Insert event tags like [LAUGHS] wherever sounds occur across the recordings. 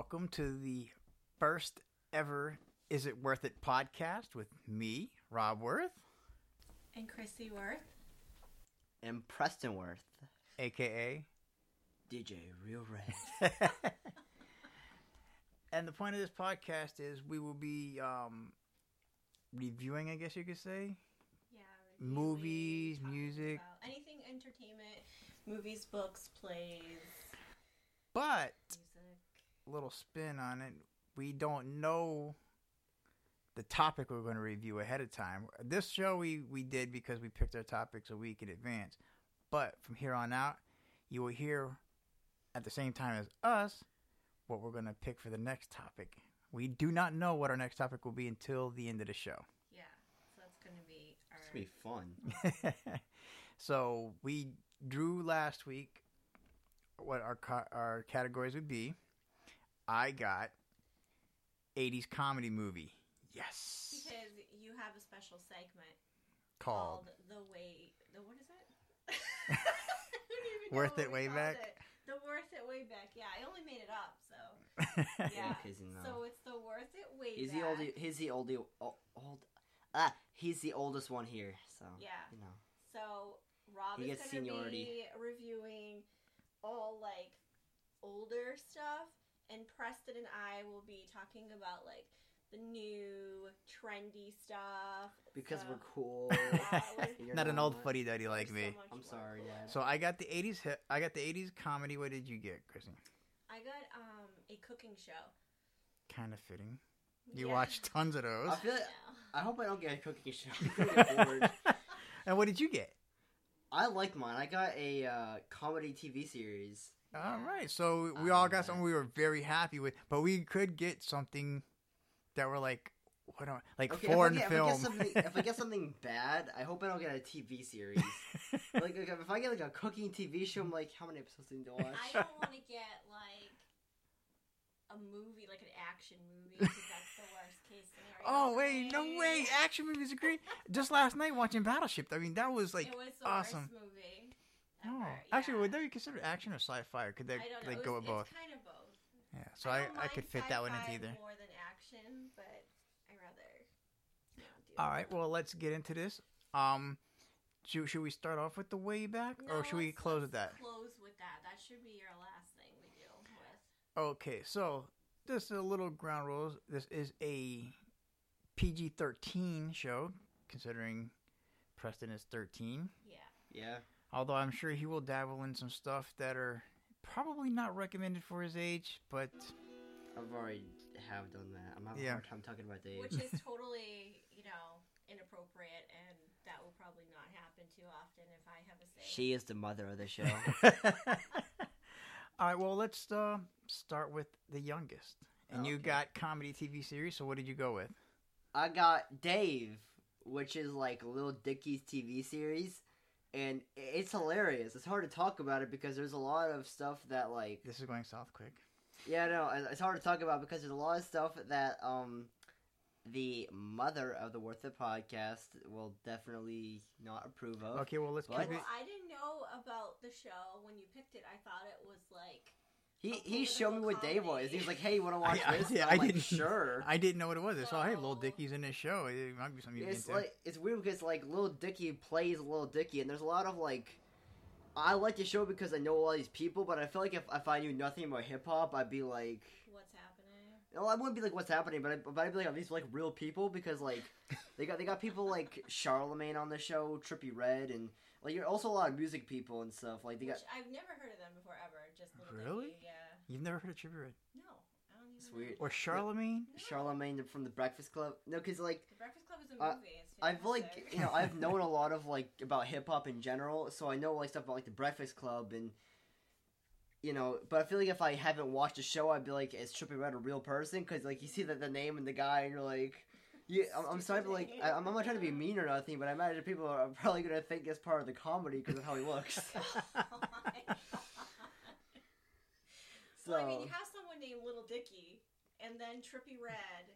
welcome to the first ever Is It Worth It podcast with me, Rob Worth, And Chrissy Worth. and Preston Worth, aka. DJ Real Red. [LAUGHS] [LAUGHS] and the point of this podcast is we will be um, reviewing, I guess you could say. Yeah. Movies, music. Anything entertainment, movies, books, plays, But music. Little spin on it. We don't know the topic we're going to review ahead of time. This show we, we did because we picked our topics a week in advance. But from here on out, you will hear at the same time as us what we're going to pick for the next topic. We do not know what our next topic will be until the end of the show. Yeah. So that's going to be our. It's gonna be fun. [LAUGHS] so we drew last week what our ca- our categories would be. I got 80s comedy movie. Yes. Because you have a special segment Called called The Way. The what is it? [LAUGHS] I don't even know Worth It Way Back? it. The Worth It Way Back. Yeah, I only made it up, so. [LAUGHS] Yeah. because you know. So it's the Worth It Way he's Back. the oldie. He's the oldie. o- Old. Ah, he's the oldest one here. So Yeah. you know. So Rob He is going to be reviewing all like older stuff, and Preston and I will be talking about like the new trendy stuff. Because So- [LAUGHS] we're cool. Yeah, like- You're Not an old not. fuddy duddy like so me. much I'm sorry, cool. Dad. So I got the 80s hit. I got the 80s comedy. What did you get, Chrissy? I got um a cooking show. Kind of fitting. You Yeah. watch tons of those. I feel. know. I hope I don't get a cooking show. [LAUGHS] [LAUGHS] I'm gonna get bored. and what did you get? I like mine. I got a uh, comedy TV series. All right. So we all got Uh, something we were very happy with, but we could get something that were like what are, like Okay, foreign if I, get, film. If I, get something, if I get something [LAUGHS] bad, I hope I don't get a TV series. like, [LAUGHS] like, if I get like a cooking TV show, I'm like, how many episodes do you need to watch? I don't want to get like a movie, like an action movie, because that's the worst case scenario. oh wait, no way! Action movies are great. [LAUGHS] Just last night watching Battleship. I mean, that was like it was the awesome. worst movie. No, ever, actually, yeah. would that be considered action or sci-fi? Or could they I don't know. like It go with both? It's kind of both. Yeah. So I, don't I, could fit that one into either. More than action, but I rather. you know, do All Well, let's get into this. Um, should, should we start off with the way back, No, or should we let's- close with that? Close with that. That should be your last thing we deal with. Okay, so just a little ground rules. This is a PG thirteen show, considering Preston is thirteen. Yeah. yeah. Although I'm sure he will dabble in some stuff that are probably not recommended for his age, but I've already have done that. I'm having Yeah. a hard time talking about the age. Which is [LAUGHS] totally, you know, inappropriate, and that will probably not happen too often if I have a say. She is the mother of the show. [LAUGHS] [LAUGHS] all right. Well, let's uh, start with the youngest, and you got comedy TV series. So what did you go with? I got Dave, which is like Little Dicky's TV series, and it's hilarious. It's hard to talk about it because there's a lot of stuff that like This is going south quick. Yeah, no, it's hard to talk about because there's a lot of stuff that um the mother of the Worth It podcast will definitely not approve of. Okay. Well, let's What? keep it. Well, I didn't know about the show when you picked it. I thought it was like He he showed me what political Dave was. comedy. He was like, "Hey, you want to watch I, I, this?" yeah, I'm I like, didn't. Sure. I didn't know what it was. I saw, hey, Little So- Dicky's in this show. It might be something you it's can into. like it's weird because like Little Dicky plays Little Dicky, and there's a lot of like. I like the show because I know all these people, but I feel like if, if I knew nothing about hip hop, I'd be like, what's happening. No, I wouldn't be like what's happening, but, I, but I'd be like, are these like real people? Because like [LAUGHS] they got they got people like Charlemagne on the show, Trippie Redd, and like you're also a lot of music people and stuff. Like they got I've never heard of them before ever. Just Little Really? Dicky, Yeah. You've never heard of Trippie Redd No, I don't even. It's know. weird. or Charlemagne? No. Charlemagne from the Breakfast Club. No, because like The Breakfast Club is a Uh, movie. It's I've like fantastic. you know I've known a lot of like about hip hop in general, so I know like stuff about like the Breakfast Club and. You know, but I feel like if I haven't watched the show, I'd be like, "Is Trippie Redd a real person?" Because like you see that the name and the guy, and you're like, "Yeah." I'm, I'm sorry, but like I, I'm not trying to be mean or nothing, but I imagine people are probably gonna think it's part of the comedy because of how he looks. [LAUGHS] [LAUGHS] My God. So Well, I mean, you have someone named Little Dicky, and then Trippie Redd,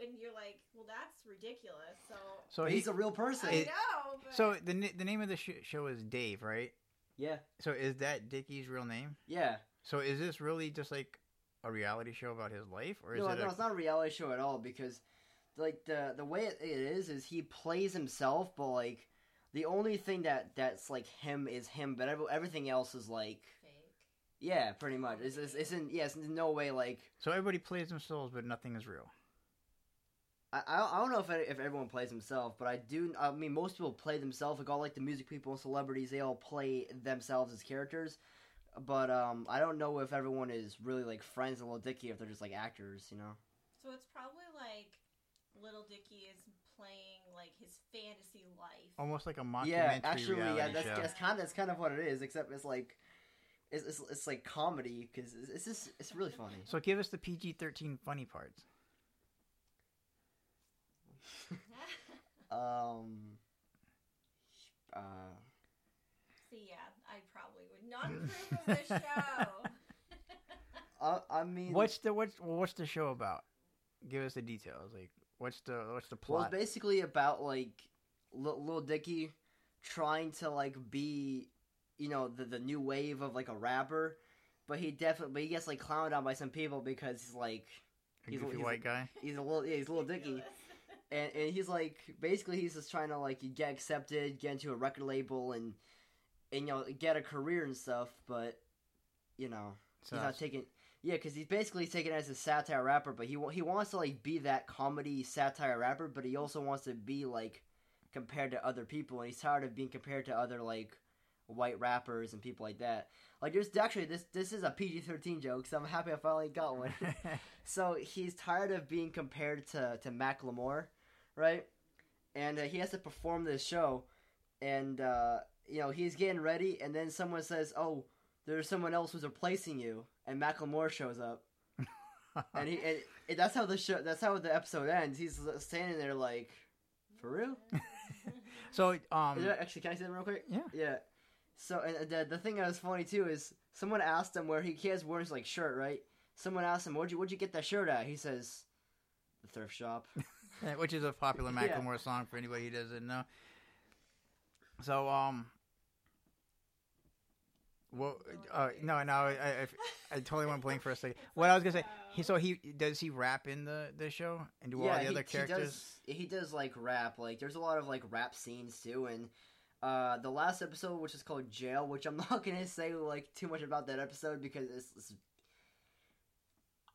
and you're like, well, that's ridiculous. So So he's a real person. I know. But so the the name of the sh- show is Dave, right? yeah, So is that Dicky's real name? yeah. So is this really just like a reality show about his life, or is no, it? no, a, it's not a reality show at all because, like the the way it, it is is he plays himself, but like the only thing that that's like him is him, but everything else is like Fake. Yeah, pretty much. It's it's, it's in yeah, it's in no way like so everybody plays themselves, but nothing is real. I I I don't know if if everyone plays himself, but I do. I mean, most people play themselves. Like all like the music people and celebrities, they all play themselves as characters. But um, I don't know if everyone is really like friends with Little Dicky if they're just like actors, you know. So it's probably like Little Dicky is playing like his fantasy life. Almost like a mockumentary yeah, actually, reality yeah, that's, show. that's kind of that's kind of what it is. Except it's like, it's it's, it's like comedy because it's, it's just it's really funny. So give us the PG thirteen funny parts. [LAUGHS] Um, uh, See, yeah, I probably would not approve of this show. I, [LAUGHS] I mean, What's the what's what's the show about? Give us the details. Like what's the what's the Well, plot? it's basically about like Lil, Lil Dicky trying to like be, you know, the the new wave of like a rapper, but he definitely but he gets like clowned on by some people because he's like he's a- goofy he's a- white guy. he's a little yeah, he's Lil Dicky, [LAUGHS] and and he's like basically he's just trying to like get accepted, get into a record label, and and you know get a career and stuff, but you know So he's not taking yeah because he's basically taken as a satire rapper but he he wants to like be that comedy satire rapper but he also wants to be like compared to other people and he's tired of being compared to other like white rappers and people like that like there's actually this this is a pg-13 joke so i'm happy i finally got one [LAUGHS] [LAUGHS] so he's tired of being compared to to macklemore right and uh, he has to perform this show and uh you know he's getting ready and then someone says oh there's someone else who's replacing you, and Macklemore shows up, [LAUGHS] and he and, and that's how the show that's how the episode ends. He's standing there like, for real? so um actually, can I say that real quick? yeah. Yeah. So and the the thing that was funny too is someone asked him where he, he has wearing his like shirt right. Someone asked him where'd you where'd you get that shirt at? He says, the thrift shop. [LAUGHS] Which is a popular [LAUGHS] Yeah. Macklemore song for anybody who doesn't know. So, um, well, uh, no, no, I, I, I totally went blank for a second. What I was gonna say, he so he does he rap in the the show and do all the he, other he characters? does, he does like rap. Like there's a lot of like rap scenes too, and uh, the last episode, which is called Jail, which I'm [LAUGHS] not gonna say like too much about that episode because it's. it's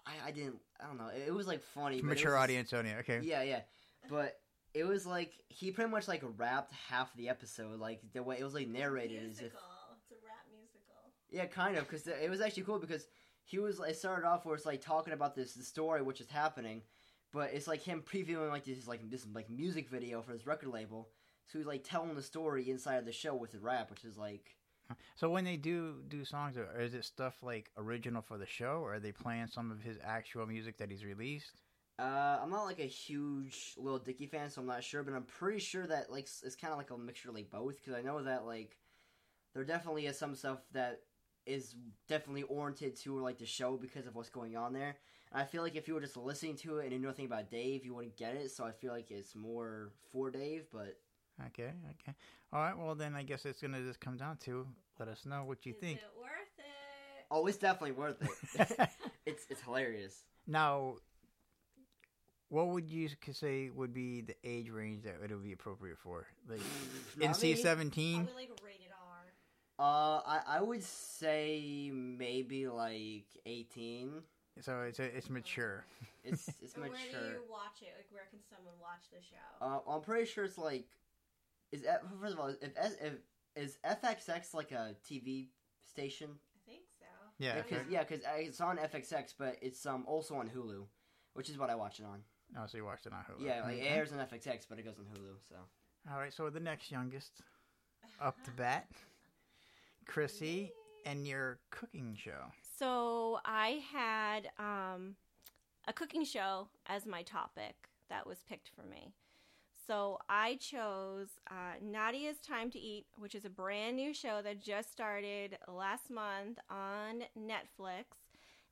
I, I didn't I don't know it, was like funny but Mature was- audience only. Okay. yeah yeah but it was like he pretty much like rapped half the episode like the way it was like narrated as if musical. It's a rap musical. yeah, kind of, because it was actually cool because he was. It started off where it's like talking about this the story which is happening, but it's like him previewing like this like this like music video for his record label. So he's like telling the story inside of the show with the rap, which is like So when they do do songs, or is it stuff like original for the show, or are they playing some of his actual music that he's released? uh, I'm not like a huge Lil Dicky fan, so I'm not sure, but I'm pretty sure that like it's kind of like a mixture of like both because I know that like there definitely is some stuff that is definitely oriented to like the show because of what's going on there. And I feel like if you were just listening to it and you knew nothing about Dave, you wouldn't get it. So I feel like it's more for Dave, but Okay, okay. All right. Well, then I guess it's gonna just come down to let us know what you Is think. it worth it? oh, it's definitely worth it. [LAUGHS] [LAUGHS] it's it's hilarious. Now, what would you could say would be the age range that it would be appropriate for? Like I NC mean, seventeen. Probably like rated R. Uh, I I would say maybe like 18. So it's a, it's mature. It's [LAUGHS] it's And Where do mature. you watch it? Like, where can someone watch the show? Uh, I'm pretty sure it's like, is F- first of all, if, if is FXX like a TV station? I think so. Yeah. Because yeah, because it's on FXX, but it's um also on Hulu, which is what I watch it on. Oh, so you watched it on Hulu. Yeah, like, it airs on FXX, but it goes on Hulu. So All right. So the next youngest [LAUGHS] up to bat, Chrissy, and your cooking show. So I had um, a cooking show as my topic that was picked for me. So I chose uh, Nadiya's Time to Eat, which is a brand new show that just started last month on Netflix.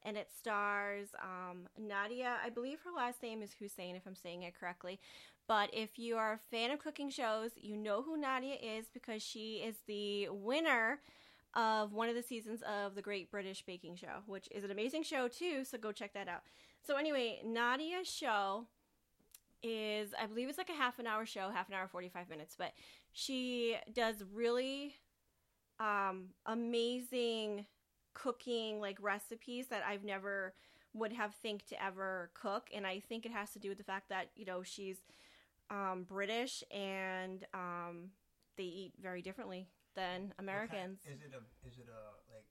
And it stars um, Nadiya, I believe her last name is Hussain, if I'm saying it correctly. But if you are a fan of cooking shows, you know who Nadiya is because she is the winner of one of the seasons of the Great British Baking Show, which is an amazing show too. So go check that out. So anyway, Nadiya's show is I believe it's like a half an hour show, half an hour, forty five minutes, but she does really um, amazing cooking like recipes that I've never would have think to ever cook, and I think it has to do with the fact that you know she's um, British and um, they eat very differently than Americans. Is it a is it a like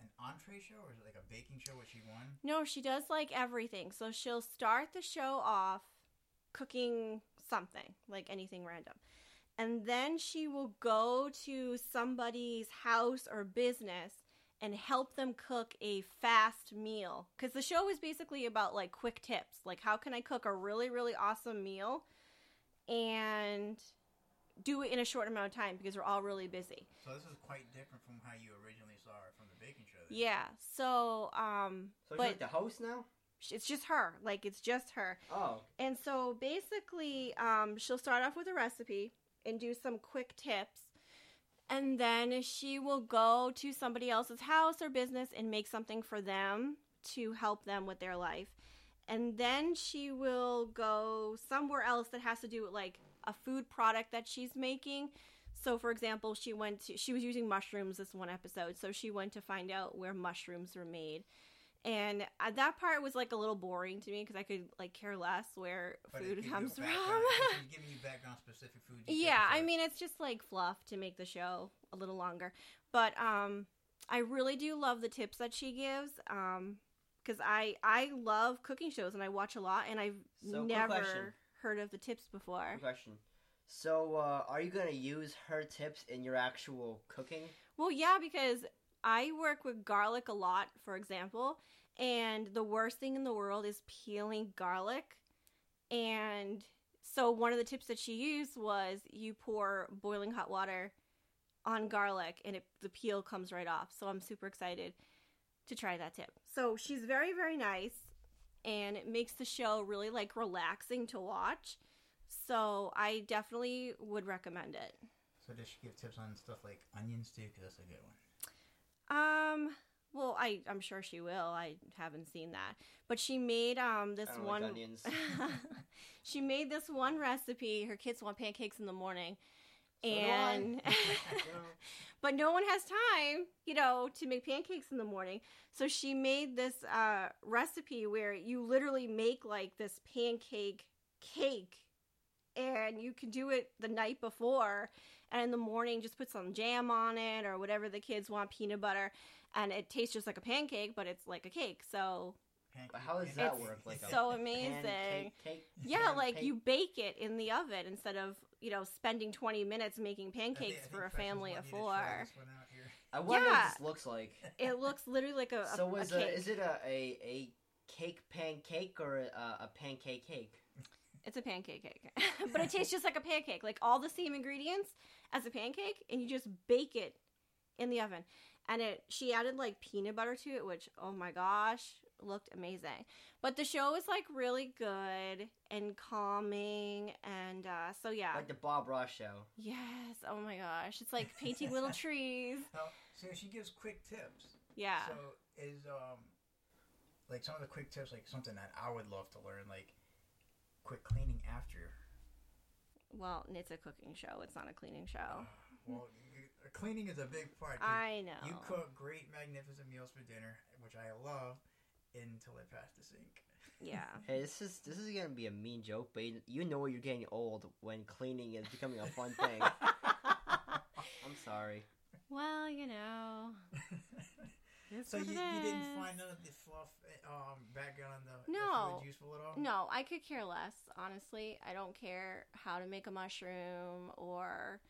an entree show or is it like a baking show? What she won? No, she does like everything. So she'll start the show off cooking something, like anything random. And then she will go to somebody's house or business and help them cook a fast meal. Because the show is basically about like quick tips. Like, how can I cook a really, really awesome meal and do it in a short amount of time because we're all really busy. So this is quite different from how you originally saw it from the baking show. then. Yeah. So, um, So she's but like the host now? It's just her. Like, it's just her. Oh. And so basically, um, she'll start off with a recipe and do some quick tips. And then she will go to somebody else's house or business and make something for them to help them with their life. And then she will go somewhere else that has to do with like a food product that she's making. So for example, she went to she was using mushrooms this one episode, so she went to find out where mushrooms were made. And uh, that part was like a little boring to me because I could like care less where But food gives comes from. [LAUGHS] giving you background specific food. yeah, I mean it's just like fluff to make the show a little longer. But um I really do love the tips that she gives um cuz I I love cooking shows and I watch a lot and I've So, never heard of the tips before. Good question. So, uh, are you gonna use her tips in your actual cooking? Well, yeah, because I work with garlic a lot, for example, and the worst thing in the world is peeling garlic. And so one of the tips that she used was you pour boiling hot water on garlic and it, the peel comes right off. So I'm super excited to try that tip. So she's very very nice and it makes the show really like relaxing to watch. So I definitely would recommend it. So does she give tips on stuff like onions too? Because that's a good one. Um. Well, I I'm sure she will. I haven't seen that, but she made um this don't one. like onions. [LAUGHS] she made this one recipe. Her kids want pancakes in the morning, So and [LAUGHS] [LAUGHS] but no one has time, you know, to make pancakes in the morning. So she made this uh, recipe where you literally make like this pancake cake, and you can do it the night before, and in the morning just put some jam on it or whatever the kids want, peanut butter, and it tastes just like a pancake, but it's like a cake. So But how does that It's work? Like a so amazing. pancake cake? yeah, like you bake it in the oven instead of you know spending twenty minutes making I think- pancakes I think for a family of you to four. try this one out here. I wonder Yeah. what this looks like. It looks literally like a, a, so a is, cake. a, is it a, a, a cake pancake or a, a pancake cake? It's a pancake cake, [LAUGHS] but it tastes just like a pancake, like all the same ingredients as a pancake, and you just bake it in the oven. And it, she added like peanut butter to it, which oh my gosh, looked amazing. But the show is like really good and calming, and uh, so yeah, Like the Bob Ross show. yes, oh my gosh, it's like [LAUGHS] painting little trees. Now, so she gives quick tips. Yeah, So is um like some of the quick tips like something that I would love to learn like quick cleaning after. well, it's a cooking show. It's not a cleaning show. Uh, well, you- cleaning is a big part. I know. You cook great, magnificent meals for dinner, which I love, until it pass the sink. Yeah. [LAUGHS] Hey, this is this is gonna be a mean joke, but you- you know you're getting old when cleaning is becoming a fun thing. [LAUGHS] I'm sorry. well, you know. [LAUGHS] it's so you, you didn't find none of the fluff um, background on the, the No. food useful at all? No, I could care less, honestly. I don't care how to make a mushroom or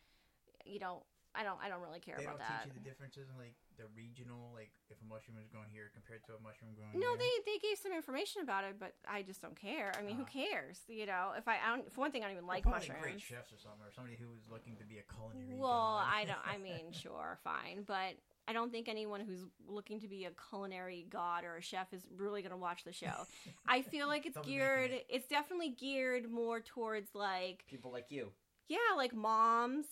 you know, I don't I don't really care They about don't that. teach you the differences in like the regional, like if a mushroom is grown here compared to a mushroom grown No, here. they they gave some information about it, but I just don't care. I mean, who Uh-huh. cares? You know, if I, I don't, for one thing, I don't even They're like mushrooms. great chefs or something, or somebody who is looking to be a culinary. Well, god. I don't. I [LAUGHS] mean, sure, fine, but I don't think anyone who's looking to be a culinary god or a chef is really going to watch the show. [LAUGHS] I feel like it's geared. it. It's definitely geared more towards like People like you. yeah, like moms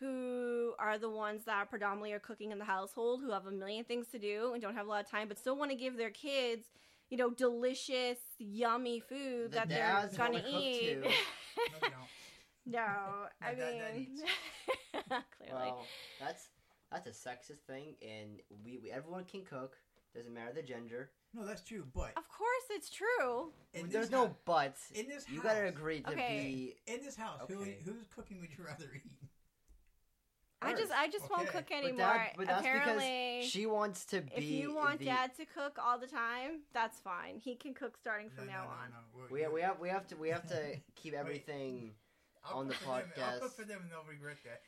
who are the ones that predominantly are cooking in the household, who have a million things to do and don't have a lot of time, but still want to give their kids, you know, delicious, yummy food The that they're gonna eat. too. [LAUGHS] No, no, [LAUGHS] I My dad- dad mean, clearly. Well, that's that's a sexist thing, and we, we everyone can cook. Doesn't matter the gender. No, that's true. But of course, it's true. in There's no hou- buts. in this You gotta house- agree to Okay. be. in this house. Who Okay. whose cooking would you rather eat? I just, I just won't Okay. cook But anymore. that- but that's Apparently, because she wants to be. if you want the, dad to cook all the time, that's fine. He can cook starting from No, now no, no, on. no. We're- We, we have we have to we have to [LAUGHS] keep everything. I'll on cook the for them- I'll cook podcast. for them and they'll regret that.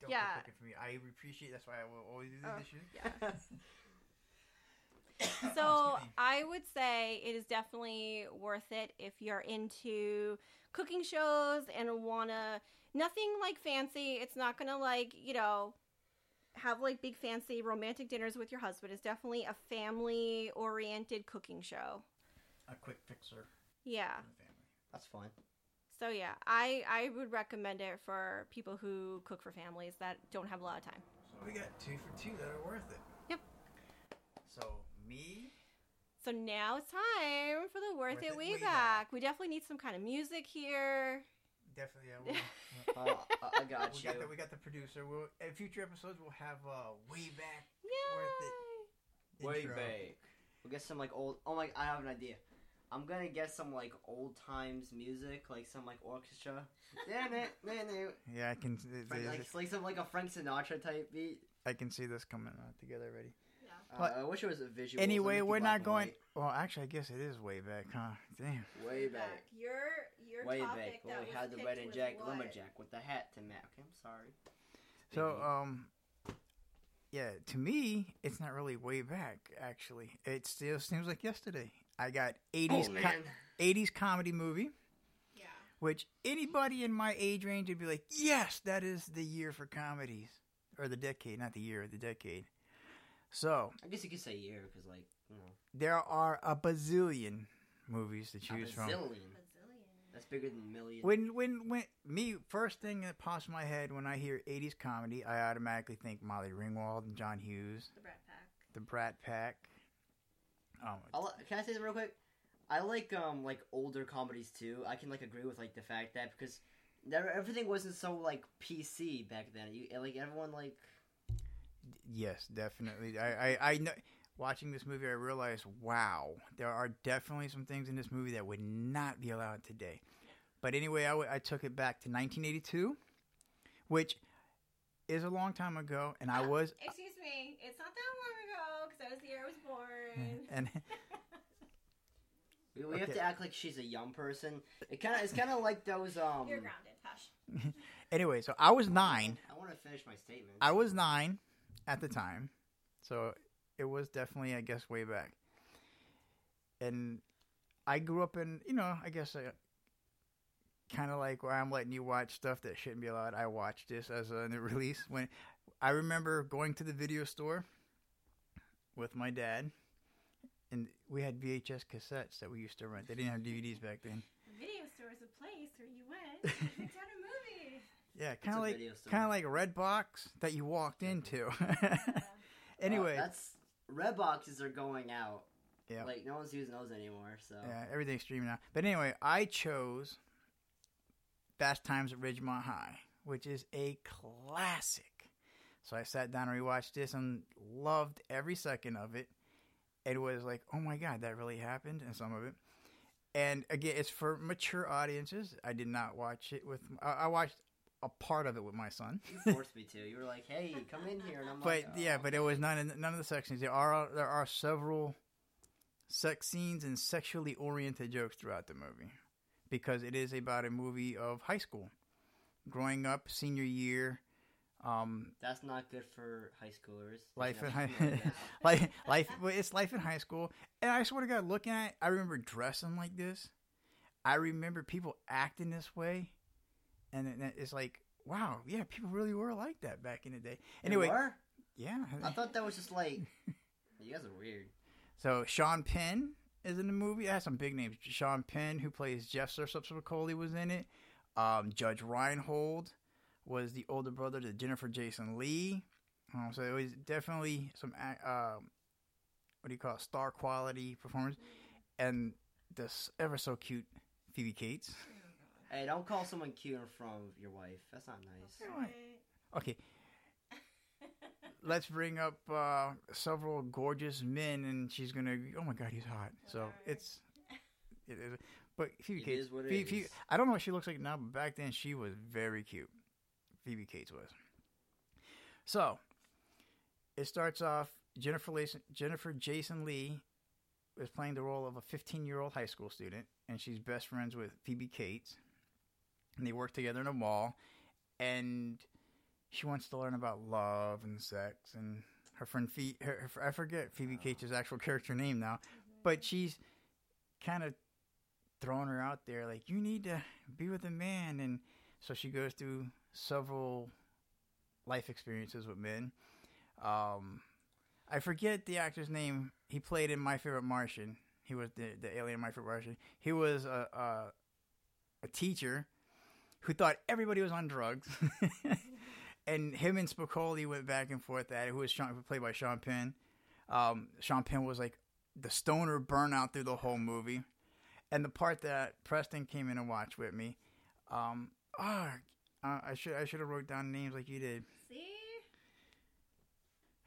But don't Yeah. cook cooking for me. I appreciate. That's why I will always do the Oh, dishes. yeah. [LAUGHS] [LAUGHS] So oh, me. I would say it is definitely worth it if you're into cooking shows and wanna nothing like fancy. It's not gonna like you know have like big fancy romantic dinners with your husband. It's definitely a family oriented cooking show. a quick fixer Yeah. for the family. That's fine. So yeah, I I would recommend it for people who cook for families that don't have a lot of time. So we got two for two that are worth it. Yep. So me, So now it's time for the worth, Worth it, it way, way back. back. We definitely need some kind of music here. definitely. I will. [LAUGHS] Uh, I- I got we you. got the we got the producer. We'll in future episodes we'll have uh way back Yay! Worth it. intro. We'll get some like old. Oh my! I have an idea. I'm gonna get some like old times music, like some like orchestra. Yeah, I can. Frank, like, it's like some like a Frank Sinatra type beat. I can see this coming uh, together already. Uh, But- I wish it was a visual. Anyway, we're not going. Well, actually, I guess it is way back, huh? Damn. way back. Your your Way topic back when that we had the picked red and jack what? lumberjack with the hat to match. Okay, I'm sorry. So, um, yeah, to me, it's not really way back. Actually, it still seems like yesterday. I got '80s oh co- '80s comedy movie, Yeah. which anybody in my age range would be like, "Yes, that is the year for comedies, or the decade, not the year, the decade." So I guess you could say year because like you know, there are a bazillion movies to choose a from. bazillion. Bazillion. That's bigger than million. When when when me first thing that pops in my head when I hear '80s comedy, I automatically think Molly Ringwald and John Hughes, The Brat Pack. the Brat Pack. Um, I li- can I say this real quick? I like um like older comedies too. I can like agree with like the fact that because there, everything wasn't so like PC back then. You like everyone like yes, definitely. I, I I know. Watching this movie, I realized, wow, there are definitely some things in this movie that would not be allowed today. But anyway, I, w- I took it back to 1982, which is a long time ago, and I Ah, was Excuse me, it's not that long ago because that was the year I was born. And [LAUGHS] we, we have to act like she's a young person. It kind of it's kind of like those um. You're grounded. Hush. [LAUGHS] anyway, so I was nine. I want to finish my statement. I was nine at the time, so it was definitely, I guess, way back. And I grew up in, you know, I guess, uh, kind of like where I'm letting you watch stuff that shouldn't be allowed. I watched this as a new [LAUGHS] release when I remember going to the video store with my dad, and we had VHS cassettes that we used to rent. They didn't have DVDs [LAUGHS] back then. The video store is a place where you went to pick out a movie. [LAUGHS] Yeah, kind of like video store. kind of like Redbox that you walked into. [LAUGHS] anyway, Uh, that's red boxes are going out. Yeah. Like no one's using those anymore. So Yeah, everything's streaming now. But anyway, I chose Fast Times at Ridgemont High, which is a classic. So I sat down and rewatched this and loved every second of it. It was like, oh my god, that really happened, and some of it. And again, it's for mature audiences. I did not watch it with. I I watched a part of it with my son. you [LAUGHS] forced me to. You were like, "Hey, come in here," and I'm But like, yeah, "Oh." but it was oh. none of, none of the sex scenes. There are there are several sex scenes and sexually oriented jokes throughout the movie because it is about a movie of high school, growing up, senior year, um, that's not good for high schoolers. life in high nothing wrong with that. [LAUGHS] life life. It's life in high school, and I swear to God, looking at, it, I remember dressing like this. I remember people acting this way, and it- it's like, wow, yeah, people really were like that back in the day. Anyway, yeah, I thought that was just like, [LAUGHS] you guys are weird. So Sean Penn is in the movie. It has some big names. Sean Penn, who plays Jeff Sursup was in it. Um, Judge Reinhold was the older brother to Jennifer Jason Lee. Um, so it was definitely some ac- um, what do you call it, star quality performance, and this ever so cute Phoebe Cates. Hey, don't call someone cute in front of your wife. That's not nice. Right. Okay, [LAUGHS] let's bring up uh, several gorgeous men, and she's gonna. Oh my God, he's hot. So Alright. it's. It is, but Phoebe It Cates. is what it Phoebe, Phoebe- I don't know what she looks like now, but back then she was very cute. Phoebe Cates was. So, it starts off. Jennifer Lason, Jennifer Jason Lee is playing the role of a 15 year old high school student, and she's best friends with Phoebe Cates. And they work together in a mall, and she wants to learn about love and sex. And her friend Phoebe, her, her, I forget Phoebe oh. Cates' actual character name now, but she's kind of throwing her out there like, you need to be with a man. And so she goes through several life experiences with men. Um, I forget the actor's name. He played in My Favorite Martian. He was the, the alien My Favorite Martian. He was a, a, a teacher who thought everybody was on drugs. [LAUGHS] and him and Spicoli went back and forth at it, who was Sean, played by Sean Penn. Um, Sean Penn was like the stoner burnout through the whole movie. And the part that Preston came in and watched with me, um, ah, uh, I should I should have wrote down names like you did. See?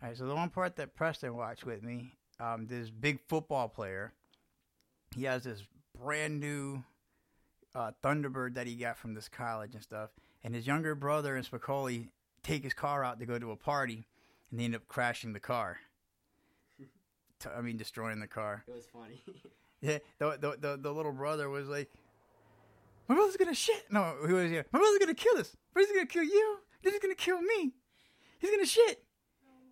All right, so the one part that Preston watched with me, um, this big football player, he has this brand new uh, Thunderbird that he got from this college and stuff, and his younger brother and Spicoli take his car out to go to a party, and they end up crashing the car. [LAUGHS] I mean, destroying the car. It was funny. [LAUGHS] Yeah, the the the, the little brother was like, "My brother's gonna shit." No, he was yeah. My brother's gonna kill us. But he's gonna kill you. Then he's gonna kill me. He's gonna shit.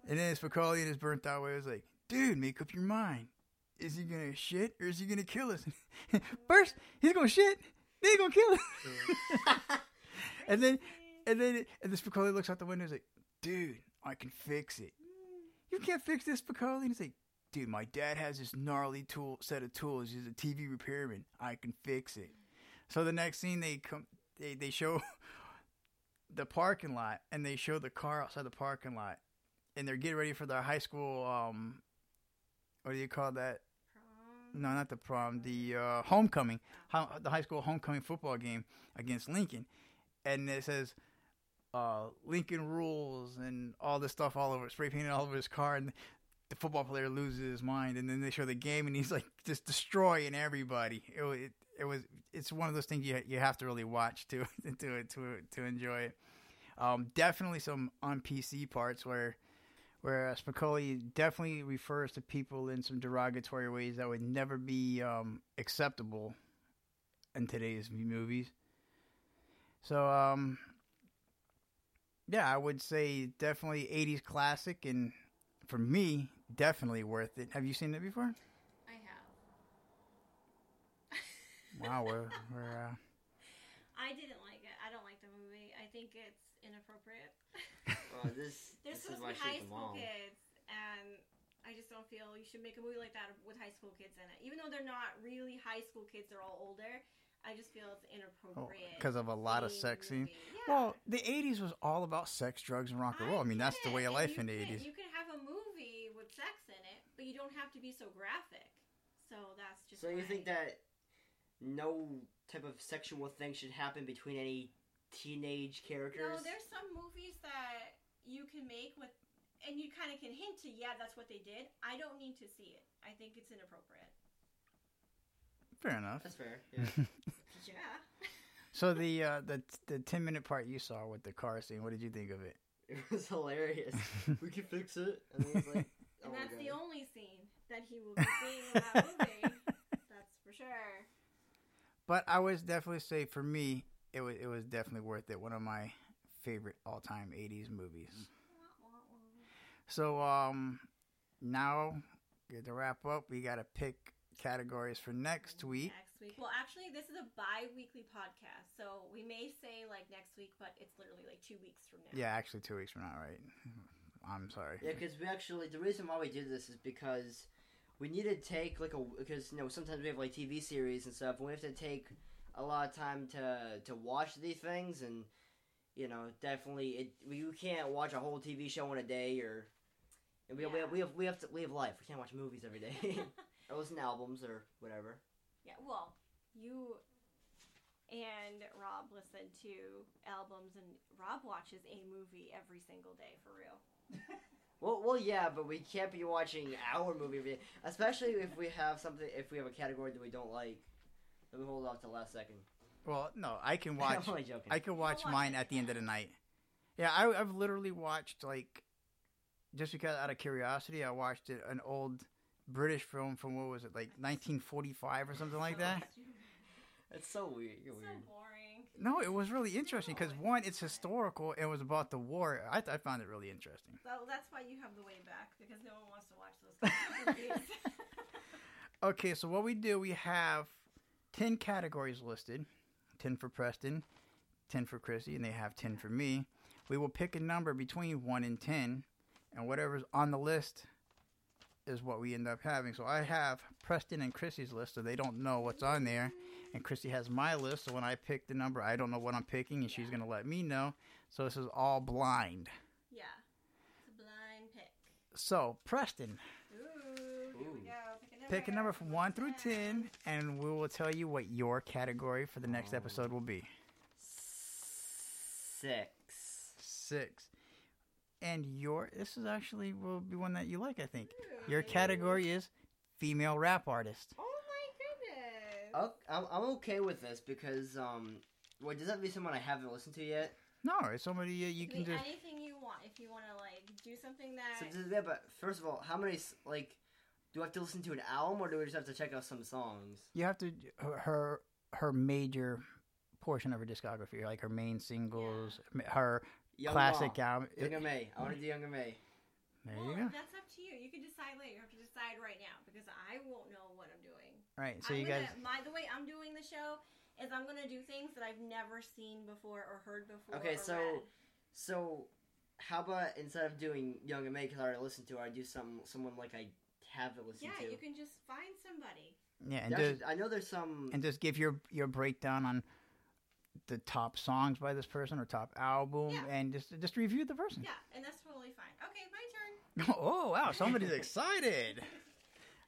And then Spicoli in his burnt out way was like, "Dude, make up your mind. Is he gonna shit or is he gonna kill us? [LAUGHS] First, he's gonna shit. Then he's gonna kill us." [LAUGHS] and then, and then, and then Spicoli looks out the window. and is like, "Dude, I can fix it. You can't fix this, Spicoli." And he's like, dude, my dad has this gnarly tool set of tools. He's a TV repairman. I can fix it. So the next scene, they come, they they show [LAUGHS] the parking lot, and they show the car outside the parking lot, and they're getting ready for their high school. Um, what do you call that? Prom. No, not the prom. The uh, homecoming, ho- the high school homecoming football game against Lincoln, and it says uh, Lincoln rules and all this stuff all over, spray painted all over his car, and the football player loses his mind, and then they show the game, and he's like just destroying everybody. It it, it was it's one of those things you you have to really watch to [LAUGHS] to to to enjoy it. Um, definitely some on PC parts where where uh, Spicoli definitely refers to people in some derogatory ways that would never be um, acceptable in today's movies. So, um, yeah, I would say definitely 80s classic, and for me, definitely worth it. Have you seen it before? I have. Wow, we're, [LAUGHS] we're uh, I didn't like it. I don't like the movie. I think it's inappropriate. [LAUGHS] oh, this [LAUGHS] They're this is supposed why to be high school belong. kids, and I just don't feel you should make a movie like that with high school kids in it. Even though they're not really high school kids, they're all older. I just feel it's inappropriate. because of a lot of sex scenes. Yeah. Well, the 80s was all about sex, drugs, and rock and roll. I mean, that's the way of life in the can- 80s. You can have a movie with sex in it, but you don't have to be so graphic. So that's just. So you my- think that no type of sexual thing should happen between any teenage characters? No, there's some movies that you can make with, and you kind of can hint to, yeah, that's what they did. I don't need to see it. I think it's inappropriate. Fair enough. That's fair. [LAUGHS] Yeah. Yeah. So the uh, the the 10 minute part you saw with the car scene, what did you think of it? [LAUGHS] it was hilarious. [LAUGHS] we can fix it. And then it's like, And my that's the only scene that he will be seeing in that movie. [LAUGHS] That's for sure. But I would definitely say for me, it was it was definitely worth it. One of my favorite all time '80s movies. So um, now get to wrap up. We got to pick categories for next week. Next week. Well, actually, this is a bi-weekly podcast, so we may say like next week, but it's literally like two weeks from now. Yeah, actually, two weeks from now, right? I'm sorry. Yeah, because we actually the reason why we did this is because we need to take like a because you know sometimes we have like TV series and stuff, and we have to take a lot of time to to watch these things, and you know, definitely, it, we you can't watch a whole TV show in a day, or and we, we, have, we have we have to we have life. We can't watch movies every day, [LAUGHS] or listen to albums or whatever. Yeah, well, you and Rob listen to albums, and Rob watches a movie every single day for real. [LAUGHS] Well, well, yeah, but we can't be watching our movie every day, especially if we have something. If we have a category that we don't like, then we hold off to the last second. Well, no, I can [LAUGHS] watch. I'm only joking. I can watch watch mine it, at the end of the night. Yeah, I, I've literally watched like, just because out of curiosity, I watched it, an old British film from what was it like 1945 or something like that. [LAUGHS] It's so weird. You're So weird. boring. No, it was really interesting oh, because one, it's historical. It was about the war. I, I found it really interesting. So that's why you have the way back because no one wants to watch those kind movies. [LAUGHS] Okay, so what we do, we have 10 categories listed 10 for Preston, 10 for Chrissy, and they have 10 for me. We will pick a number between 1 and 10, and whatever's on the list is what we end up having. So I have Preston and Chrissy's list, so they don't know what's on there. And Christy has my list, so when I pick the number, I don't know what I'm picking, and she's going to let me know. So this is all blind. yeah, it's a blind pick. So, Preston, Ooh, here we Ooh. go. Pick a number. Pick a number from 1 through 10, and we will tell you what your category for the next oh. episode will be. Six. 6. And your, this is actually will be one that you like, I think. Ooh. Your category is female rap artist. Oh my goodness. Oh, I'm, I'm okay with this because um, wait, does that have be someone I haven't listened to yet? No, it's somebody uh, you It can can be just. anything you want. If you want to like do something that So does that, but first of all, how many s- like do I have to listen to an album or do we just have to check out some songs? You have to her her, her major portion of her discography, like her main singles, her Young classic Ma. album. Young M.A. I want to do Young M.A. there well, you go. that's up to you. You can decide later. You have to decide right now because I won't know what I'm doing. Right, so I'm you gonna, guys. my the way I'm doing the show is I'm gonna do things that I've never seen before or heard before. Okay, so read. so how about instead of doing Young M.A because I already listened to her, I do some someone like I haven't listened yeah, to. Yeah, you can just find somebody. Yeah, and just, I know there's some. and just give your your breakdown on the top songs by this person or top album, Yeah. and just just review the person. Yeah, and that's totally fine. Okay, my turn. [LAUGHS] Oh wow, somebody's [LAUGHS] excited.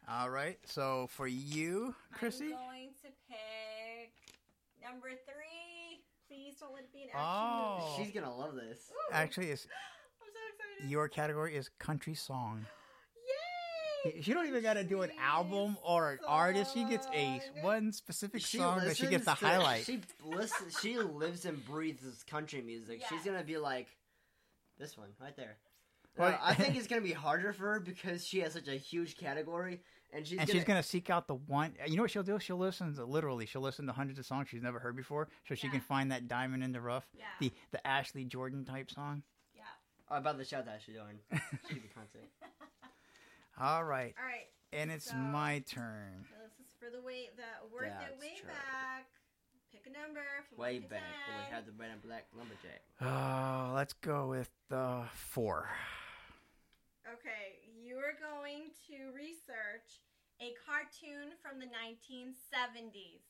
All right, so for you, Chrissy. I'm going to pick number three. Please don't let it be an action Oh. movie. She's gonna love this. Ooh, Actually, it's [GASPS] I'm so excited. your category is country song. Yay! She don't even got to do an album or an artist. She gets a song. one specific song that she gets listens the to- highlight. She listens. She lives and breathes country music. She's Yes. gonna be like, this one right there. Well, uh, I think [LAUGHS] it's gonna be harder for her because she has such a huge category, and she's and gonna, she's gonna seek out the one. You know what she'll do? She'll listen to literally. She'll listen to hundreds of songs she's never heard before, so she Yeah. can find that diamond in the rough, Yeah. the the Ashley Jordan type song. Yeah. Oh, about the shout that she's [LAUGHS] doing. She could be content. All right, All right. and it's So- my turn. So this is for the way the worth That's it way true. back. Pick a number Way one to back when we 10. had the red and black lumberjack. Oh, uh, let's go with the four. Okay, you are going to research a cartoon from the 1970s.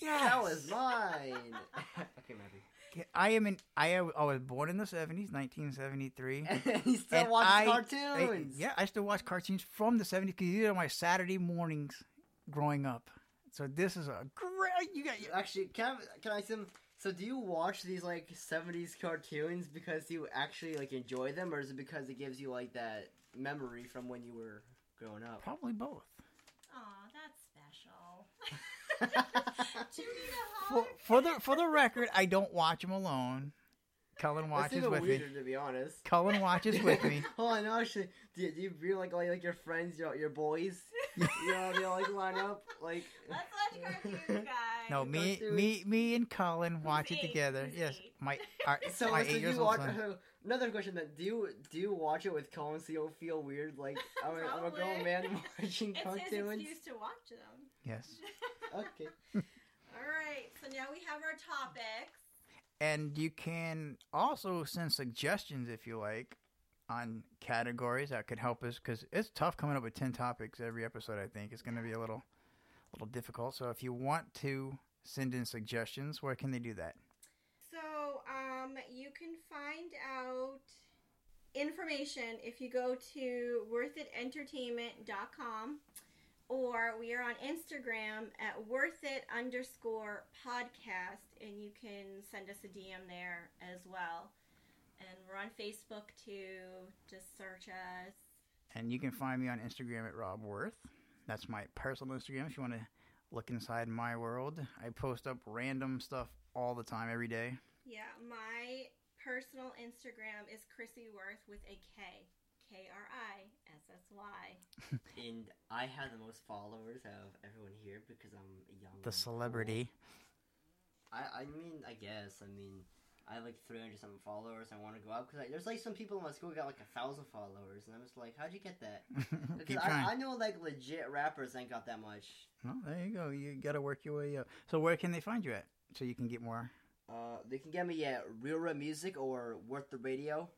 Yes, That was mine. [LAUGHS] okay, maybe. I am in. I, I was born in the seventies, nineteen seventy three. And [LAUGHS] he still And watches I- cartoons. yeah, I still watch cartoons from the 70s because these are my Saturday mornings growing up. So this is a great. You got Actually, can I, can I some? So, do you watch these like '70s cartoons because you actually like enjoy them, or is it because it gives you like that memory from when you were growing up? probably both. Aw, that's special. [LAUGHS] [LAUGHS] Do you need a For, for the for the record, I don't watch them alone. Cullen watches even with me. to be honest. Cullen watches with me. oh, I know. actually, do you, do you feel like all like your friends, your your boys, [LAUGHS] you know, they all like line up like? Let's watch cartoons, guys. No, me Cartoons. me me and Cullen watch it eight? together. Who's Yes, eight? my our, [LAUGHS] So, my so eight years you old watch son. Oh, another question then do you do you watch it with Colin so you don't feel weird like [LAUGHS] I'm a, I'm a grown Probably. man watching It's his cartoons? excuse to watch them. Yes, Okay. All right, so now we have our topics. And you can also send suggestions if you like on categories that could help us because it's tough coming up with 10 topics every episode, I think. It's going to be a little, a little difficult. So if you want to send in suggestions, where can they do that? So um, you can find out information if you go to worthitentertainment.com or we are on Instagram at worthit underscore podcast and you can send us a DM there as well. And we're on Facebook too. Just search us. And you can find me on Instagram at Rob Worth. That's my personal Instagram if you want to look inside my world. I post up random stuff all the time, every day. Yeah, my personal Instagram is Chrissy Worth with a K. K R I S S Y. And I have the most followers of everyone here because I'm young. The celebrity. cool. I I mean I guess I mean I have like 300 something followers. I want to go up because there's like some people in my school who got like a thousand followers, and I'm just like, how'd you get that? [LAUGHS] Because. I, I know like legit rappers ain't got that much. Well, there you go. You got to work your way up. So where can they find you at? So you can get more. Uh, they can get me at Real Red Music or Worth the Radio.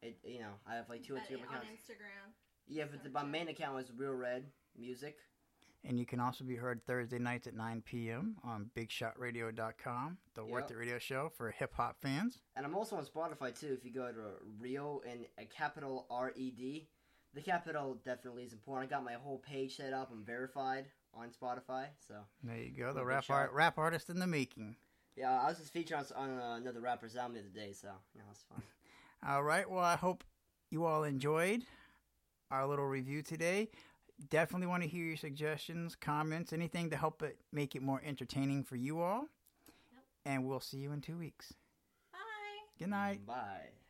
It you know I have like two or At- three on. Instagram. Yeah, but my main account is Real Red Music. And you can also be heard Thursday nights at 9 p.m. on BigShotRadio.com, the Worth Yep. It Radio Show for hip hop fans. And I'm also on Spotify too. If you go to Real and a capital R E D, the capital definitely is important. I got my whole page set up. I'm verified on Spotify. So There you go. The rap art, rap artist in the making. yeah, I was just featured on, on uh, another rapper's album the other day. So you know, it's fun. [LAUGHS] All right. Well, I hope you all enjoyed our little review today. Definitely want to hear your suggestions, comments, anything to help it make it more entertaining for you all. Yep. And we'll see you in two weeks. Bye. Good night. Bye.